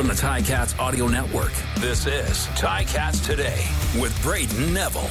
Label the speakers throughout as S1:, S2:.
S1: From the Ticats Audio Network, this is Ticats Today with Brayden Neville.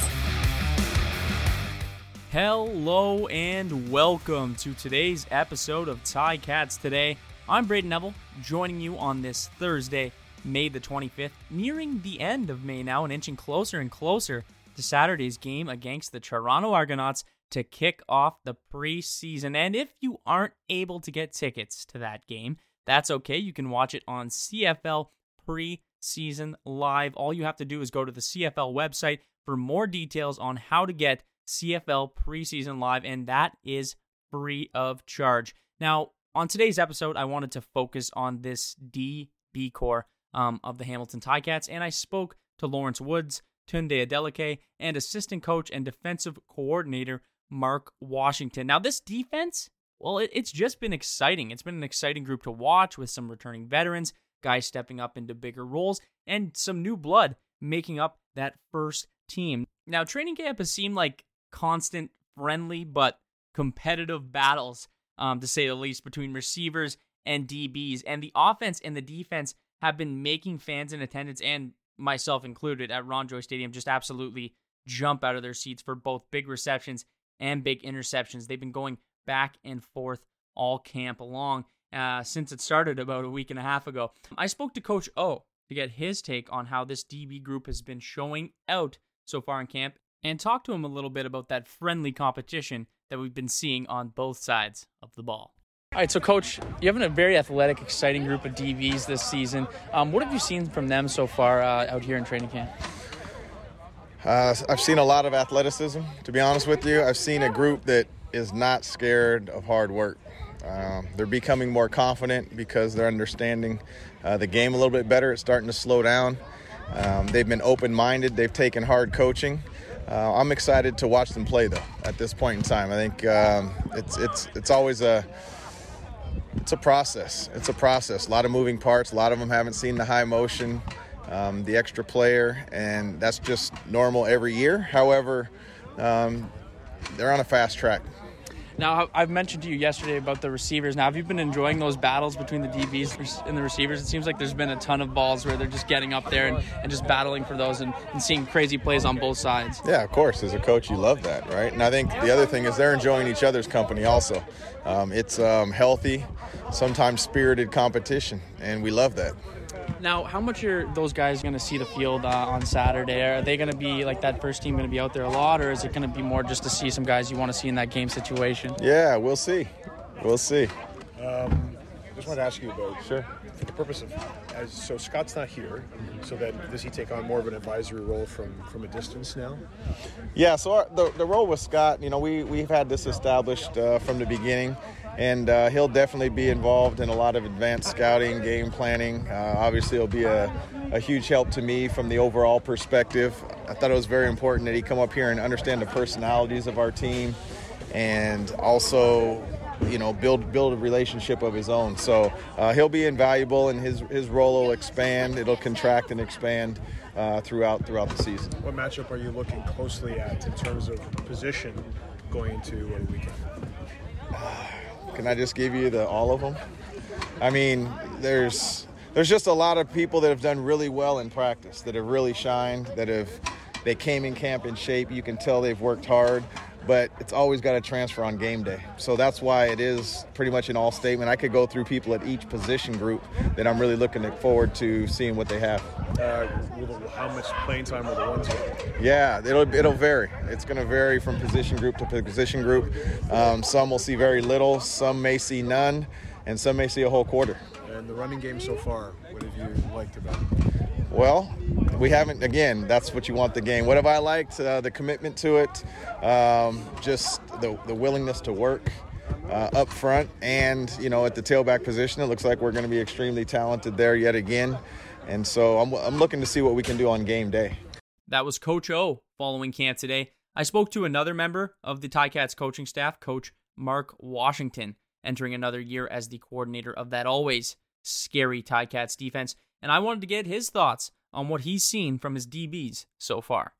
S2: Hello and welcome to today's episode of Ticats Today. I'm Brayden Neville, joining you on this Thursday, May the 25th, nearing the end of May now and inching closer and closer to Saturday's game against the Toronto Argonauts to kick off the preseason. And if you aren't able to get tickets to that game, that's okay. You can watch it on CFL preseason live. All you have to do is go to the CFL website for more details on how to get CFL preseason live, and that is free of charge. Now, on today's episode, I wanted to focus on this DB corps um, of the Hamilton Ticats, and I spoke to Lawrence Woods, Tunde Adeleke, and assistant coach and defensive coordinator Mark Washington. Now, this defense well, it, it's just been exciting. It's been an exciting group to watch with some returning veterans, guys stepping up into bigger roles, and some new blood making up that first team. Now, training camp has seemed like constant, friendly, but competitive battles, um, to say the least, between receivers and DBs. And the offense and the defense have been making fans in attendance and myself included at Ron Joyce Stadium just absolutely jump out of their seats for both big receptions and big interceptions. They've been going back and forth all camp long uh, since it started about a week and a half ago. I spoke to Coach O to get his take on how this DB group has been showing out so far in camp and talk to him a little bit about that friendly competition that we've been seeing on both sides of the ball. All right, so coach, you have a very athletic, exciting group of DBs this season. Um, what have you seen from them so far uh, out here in training camp?
S3: Uh, I've seen a lot of athleticism, to be honest with you. I've seen a group that is not scared of hard work. Um, they're becoming more confident because they're understanding uh, the game a little bit better. It's starting to slow down. Um, they've been open minded, they've taken hard coaching. Uh, I'm excited to watch them play, though, at this point in time. I think um, it's, it's, it's always a it's a process. It's a process. A lot of moving parts. A lot of them haven't seen the high motion, um, the extra player, and that's just normal every year. However, um, they're on a fast track.
S2: Now, I've mentioned to you yesterday about the receivers. Now, have you been enjoying those battles between the DBs and the receivers? It seems like there's been a ton of balls where they're just getting up there and, and just battling for those and, and seeing crazy plays on both sides.
S3: Yeah, of course. As a coach, you love that, right? And I think the other thing is they're enjoying each other's company also. Um, it's um, healthy, sometimes spirited competition, and we love that.
S2: Now, how much are those guys going to see the field uh, on Saturday? Are they going to be like that first team going to be out there a lot, or is it going to be more just to see some guys you want to see in that game situation?
S3: Yeah, we'll see. We'll see.
S4: Um, just wanted to ask you about
S3: sure
S4: for the purpose of as so Scott's not here, so then does he take on more of an advisory role from from a distance now?
S3: Yeah, so our, the the role with Scott, you know, we we've had this established uh, from the beginning and uh, he'll definitely be involved in a lot of advanced scouting, game planning. Uh, obviously, it'll be a, a, huge help to me from the overall perspective. I thought it was very important that he come up here and understand the personalities of our team, and also, you know, build build a relationship of his own. So uh, he'll be invaluable, and his his role will expand. It'll contract and expand. Uh, throughout throughout the season.
S4: What matchup are you looking closely at in terms of position going into a weekend?
S3: Can I just give you the all of them? I mean, there's there's just a lot of people that have done really well in practice, that have really shined, that have they came in camp in shape. You can tell they've worked hard, but it's always got to transfer on game day. So that's why it is pretty much an all statement. I could go through people at each position group that I'm really looking forward to seeing what they have.
S4: Uh, how much playing time will the ones get?
S3: Yeah, it'll it'll vary. It's going to vary from position group to position group. Um, some will see very little, some may see none, and some may see a whole quarter.
S4: And the running game so far, what have you liked about it?
S3: Well, we haven't. Again, that's what you want the game. What have I liked? Uh, the commitment to it, um, just the the willingness to work. Uh, up front and you know at the tailback position it looks like we're going to be extremely talented there yet again and so I'm, I'm looking to see what we can do on game day
S2: that was coach o following camp today i spoke to another member of the ticats coaching staff coach mark washington entering another year as the coordinator of that always scary ticats defense and I wanted to get his thoughts on what he's seen from his DBs so far.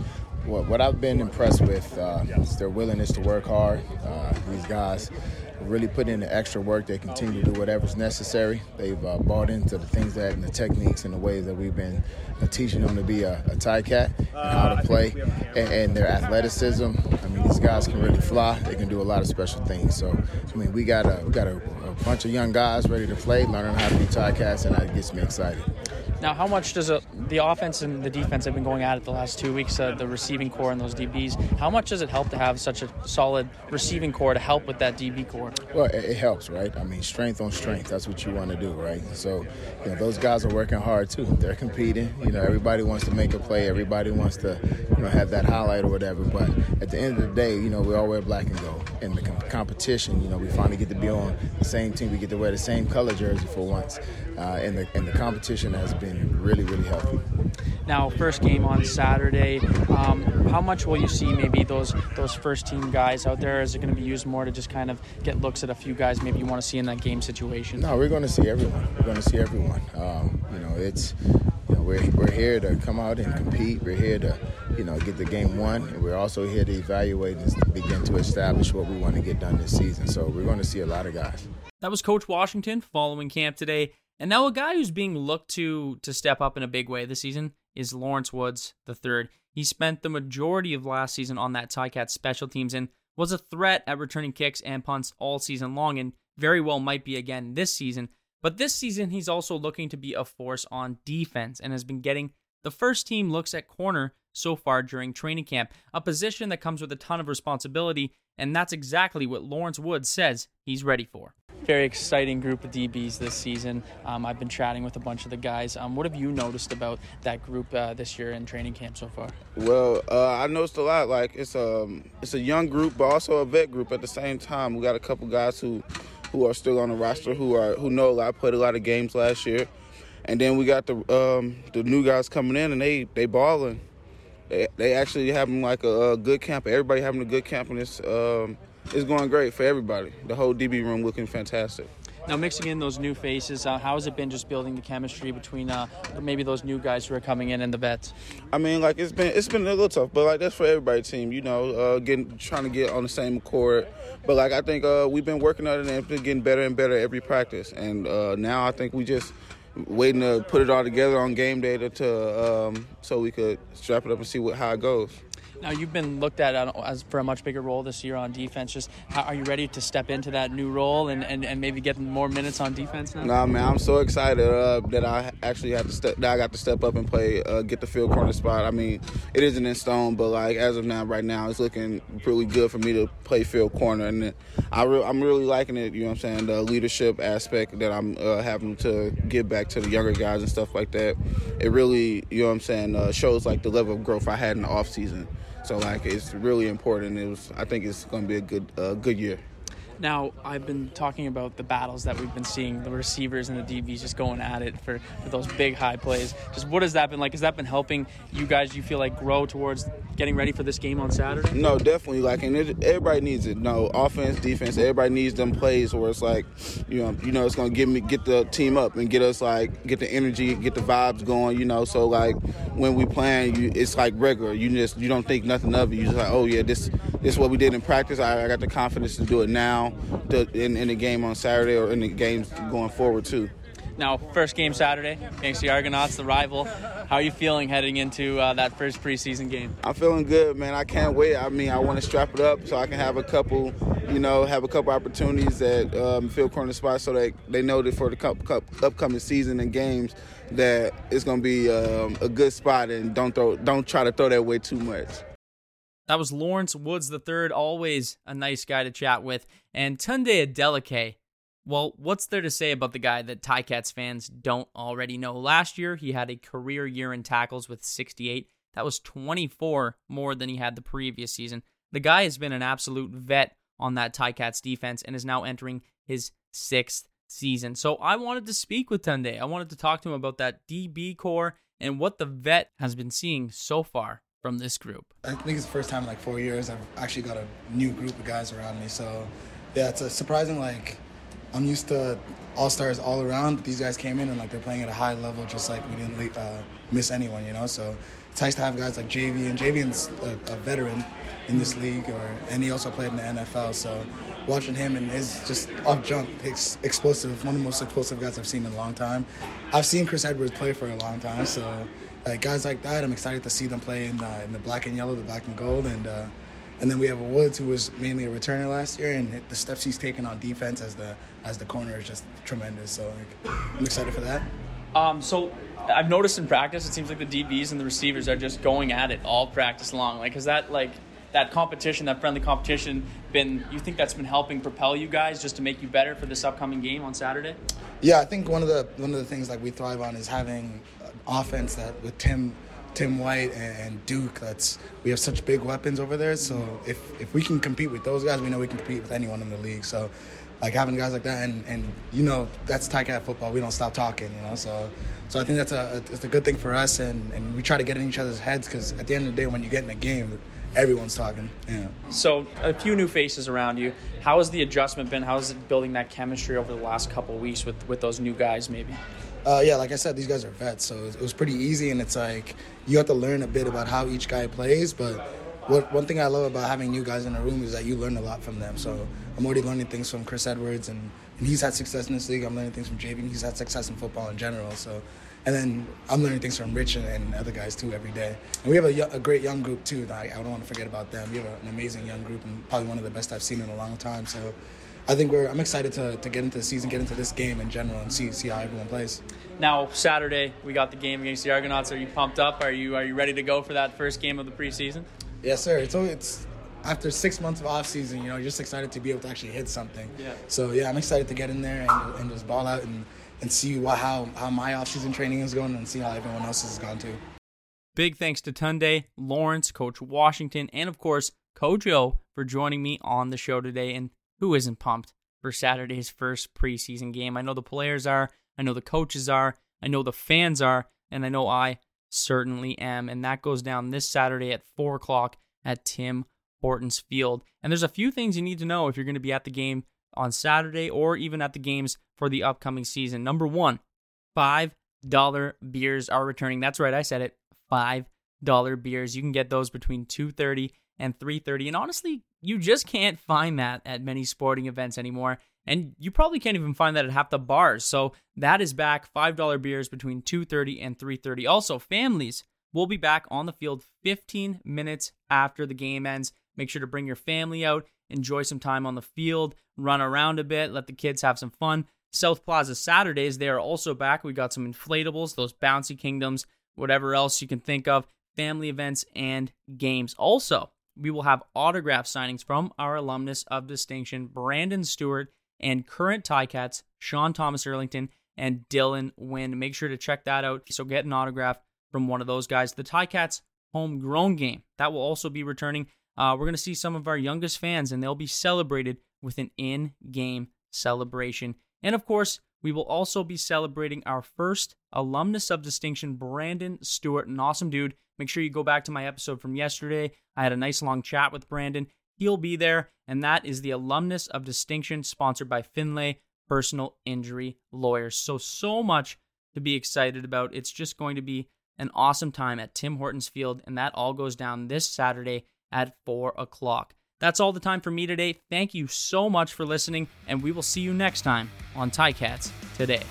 S5: What, what I've been impressed with uh, is their willingness to work hard. Uh, these guys really put in the extra work. They continue to do whatever's necessary. They've uh, bought into the things that and the techniques and the ways that we've been uh, teaching them to be a, a Cat and how to play and, and, their athleticism. I mean, these guys can really fly. They can do a lot of special things. So, I mean, we got a we got a, a bunch of young guys ready to play, learning how to be Ticats, and that gets me excited.
S2: Now, how much does a, the offense and the defense have been going at it the last two weeks? Uh, the receiving corps and those DBs. How much does it help to have such a solid receiving corps to help with that DB corps?
S5: Well, it, it helps, right? I mean, strength on strength. That's what you want to do, right? So, you know, those guys are working hard too. They're competing. You know, everybody wants to make a play. Everybody wants to, you know, have that highlight or whatever. But at the end of the day, you know, we all wear black and gold. In the competition, you know, we finally get to be on the same team. We get to wear the same color jersey for once. Uh, and the and the competition has been really, really healthy.
S2: Now, first game on Saturday. Um, how much will you see maybe those those first team guys out there? Is it going to be used more to just kind of get looks at a few guys maybe you want to see in that game situation?
S5: No, we're going to see everyone. We're going to see everyone. Um, you know, it's you know we're we're here to come out and compete. We're here to you know get the game won, and we're also here to evaluate and begin to establish what we want to get done this season. So we're going to see a lot of guys.
S2: That was Coach Washington following camp today. And now a guy who's being looked to to step up in a big way this season is Lawrence Woods III. He spent the majority of last season on that Ticats special teams and was a threat at returning kicks and punts all season long and very well might be again this season. But this season he's also looking to be a force on defense and has been getting the first team looks at corner so far during training camp, a position that comes with a ton of responsibility, and that's exactly what Lawrence Woods says he's ready for very exciting group of DBs this season. Um, I've been chatting with a bunch of the guys. Um, what have you noticed about that group uh, this year in training camp so far?
S6: Well, uh, I noticed a lot. Like it's a um, it's a young group, but also a vet group at the same time. We got a couple guys who who are still on the roster who are who know a lot, played a lot of games last year, and then we got the um, the new guys coming in and they they balling. They, they actually having like a, a good camp. Everybody having a good camp, in this um, it's going great for everybody. The whole DB room looking fantastic.
S2: Now, mixing in those new faces, uh, how has it been just building the chemistry between uh, maybe those new guys who are coming in and the vets?
S6: I mean, like it's been it's been a little tough, but like that's for everybody team, you know, uh, getting trying to get on the same accord. But like I think uh, we've been working on it and getting better and better every practice, and uh, now I think we just waiting to put it all together on game day to, to um, so we could strap it up and see what how it goes.
S2: Now you've been looked at as for a much bigger role this year on defense. Just how, are you ready to step into that new role and, and, and maybe get more minutes on defense now?
S6: Nah, man, I'm so excited uh, that I actually have to step. That I got to step up and play, uh, get the field corner spot. I mean, it isn't in stone, but like as of now, right now, it's looking really good for me to play field corner, and I re- I'm really liking it. You know what I'm saying? The leadership aspect that I'm uh, having to give back to the younger guys and stuff like that. It really, you know what I'm saying, uh, shows like the level of growth I had in the off season. So like it's really important. It was I think it's going to be a good uh, good year.
S2: Now, I've been talking about the battles that we've been seeing, the receivers and the DBs just going at it for, for those big high plays. Just what has that been like? Has that been helping you guys, you feel like, grow towards getting ready for this game on Saturday?
S6: No, definitely. Like, and it, everybody needs it. No, offense, defense, everybody needs them plays where it's like, you know, you know, it's to get me, get the team up and get us like, get the energy, get the vibes going, you know. So, like, when we playing, you, it's like regular. You just, you don't think nothing of it. You just like, oh, yeah, this, this is what we did in practice. I, I got the confidence to do it now to, in, in the game on Saturday or in the games going forward too.
S2: Now, first game Saturday against the Argonauts, the rival. How are you feeling heading into uh, that first preseason game?
S6: I'm feeling good, man. I can't wait. I mean, I want to strap it up so I can have a couple, you know, have a couple opportunities at um, field corner spots so that they know that for the cup, cup, upcoming season and games that it's going to be um, a good spot and don't throw, don't try to throw that way too much.
S2: That was Lawrence Woods III, always a nice guy to chat with. And Tunde Adeleke, well, what's there to say about the guy that Ticats fans don't already know? Last year, he had a career year in tackles with 68. That was 24 more than he had the previous season. The guy has been an absolute vet on that Ticats defense and is now entering his sixth season. So I wanted to speak with Tunde. I wanted to talk to him about that DB corps and what the vet has been seeing so far from this group?
S7: I think it's the first time in like four years I've actually got a new group of guys around me. So yeah, it's a surprising like I'm used to all stars all around. But these guys came in and like they're playing at a high level, just like we didn't uh, miss anyone, you know. So it's nice to have guys like JV and JV's a, a veteran in this league, or and he also played in the NFL. So watching him and his just off jump, ex- explosive, one of the most explosive guys I've seen in a long time. I've seen Chris Edwards play for a long time, so like guys like that, I'm excited to see them play in the, in the black and yellow, the black and gold, and uh, and then we have Woods who was mainly a returner last year, and the steps he's taken on defense as the as the corner is just tremendous. So like, I'm excited for that.
S2: Um, so I've noticed in practice, it seems like the DBs and the receivers are just going at it all practice long. Like, is that like that competition, that friendly competition, been? You think that's been helping propel you guys just to make you better for this upcoming game on Saturday?
S7: Yeah, I think one of the one of the things like we thrive on is having an offense that with Tim. Tim White and Duke, that's we have such big weapons over there. So if, if we can compete with those guys, we know we can compete with anyone in the league. So like having guys like that, and, and you know that's Ticat football. We don't stop talking, you know. So so I think that's a it's a good thing for us, and, and we try to get in each other's heads because at the end of the day, when you get in a game, everyone's talking. Yeah.
S2: So a few new faces around you. How has the adjustment been? How is it building that chemistry over the last couple of weeks with with those new guys, maybe?
S7: Uh, yeah, like I said, these guys are vets, so it was pretty easy, and it's like you have to learn a bit about how each guy plays. But what, one thing I love about having new guys in the room is that you learn a lot from them. So I'm already learning things from Chris Edwards, and, and he's had success in this league. I'm learning things from JV, and he's had success in football in general. So, and then I'm learning things from Rich and, and other guys too every day. And we have a, a great young group too. I, I don't want to forget about them. We have an amazing young group, and probably one of the best I've seen in a long time. So. I think we're. I'm excited to, to get into the season, get into this game in general, and see see how everyone plays.
S2: Now Saturday we got the game against the Argonauts. Are you pumped up? Are you are you ready to go for that first game of the preseason?
S7: Yes, sir. It's it's after six months of off season. You know, just excited to be able to actually hit something.
S2: Yeah.
S7: So yeah, I'm excited to get in there and, and just ball out and and see what, how how my off season training is going and see how everyone else has gone too.
S2: Big thanks to Tunde, Lawrence, Coach Washington, and of course Coach O for joining me on the show today. And who isn't pumped? for Saturday's first preseason game. I know the players are, I know the coaches are, I know the fans are, and I know I certainly am. And that goes down this Saturday at 4 o'clock at Tim Hortons Field. And there's a few things you need to know if you're going to be at the game on Saturday or even at the games for the upcoming season. Number one, $5 beers are returning. That's right, I said it. $5 beers. You can get those between 2.30 and 3.30. And honestly, you just can't find that at many sporting events anymore. And you probably can't even find that at half the bars. So that is back $5 beers between 2:30 and 3:30. Also, families will be back on the field 15 minutes after the game ends. Make sure to bring your family out, enjoy some time on the field, run around a bit, let the kids have some fun. South Plaza Saturdays, they are also back. We got some inflatables, those bouncy kingdoms, whatever else you can think of, family events and games. Also, we will have autograph signings from our alumnus of distinction, Brandon Stewart, and current Ticats, Sean Thomas Erlington and Dylan Wynn. Make sure to check that out. So get an autograph from one of those guys. The Ticats homegrown game that will also be returning. Uh, we're going to see some of our youngest fans, and they'll be celebrated with an in-game celebration. And of course, we will also be celebrating our first alumnus of distinction, Brandon Stewart, an awesome dude. Make sure you go back to my episode from yesterday. I had a nice long chat with Brandon. He'll be there, and that is the alumnus of distinction sponsored by Finlay Personal Injury Lawyers. So, so much to be excited about. It's just going to be an awesome time at Tim Hortons Field, and that all goes down this Saturday at 4 o'clock. That's all the time for me today. Thank you so much for listening, and we will see you next time on Ticats Today.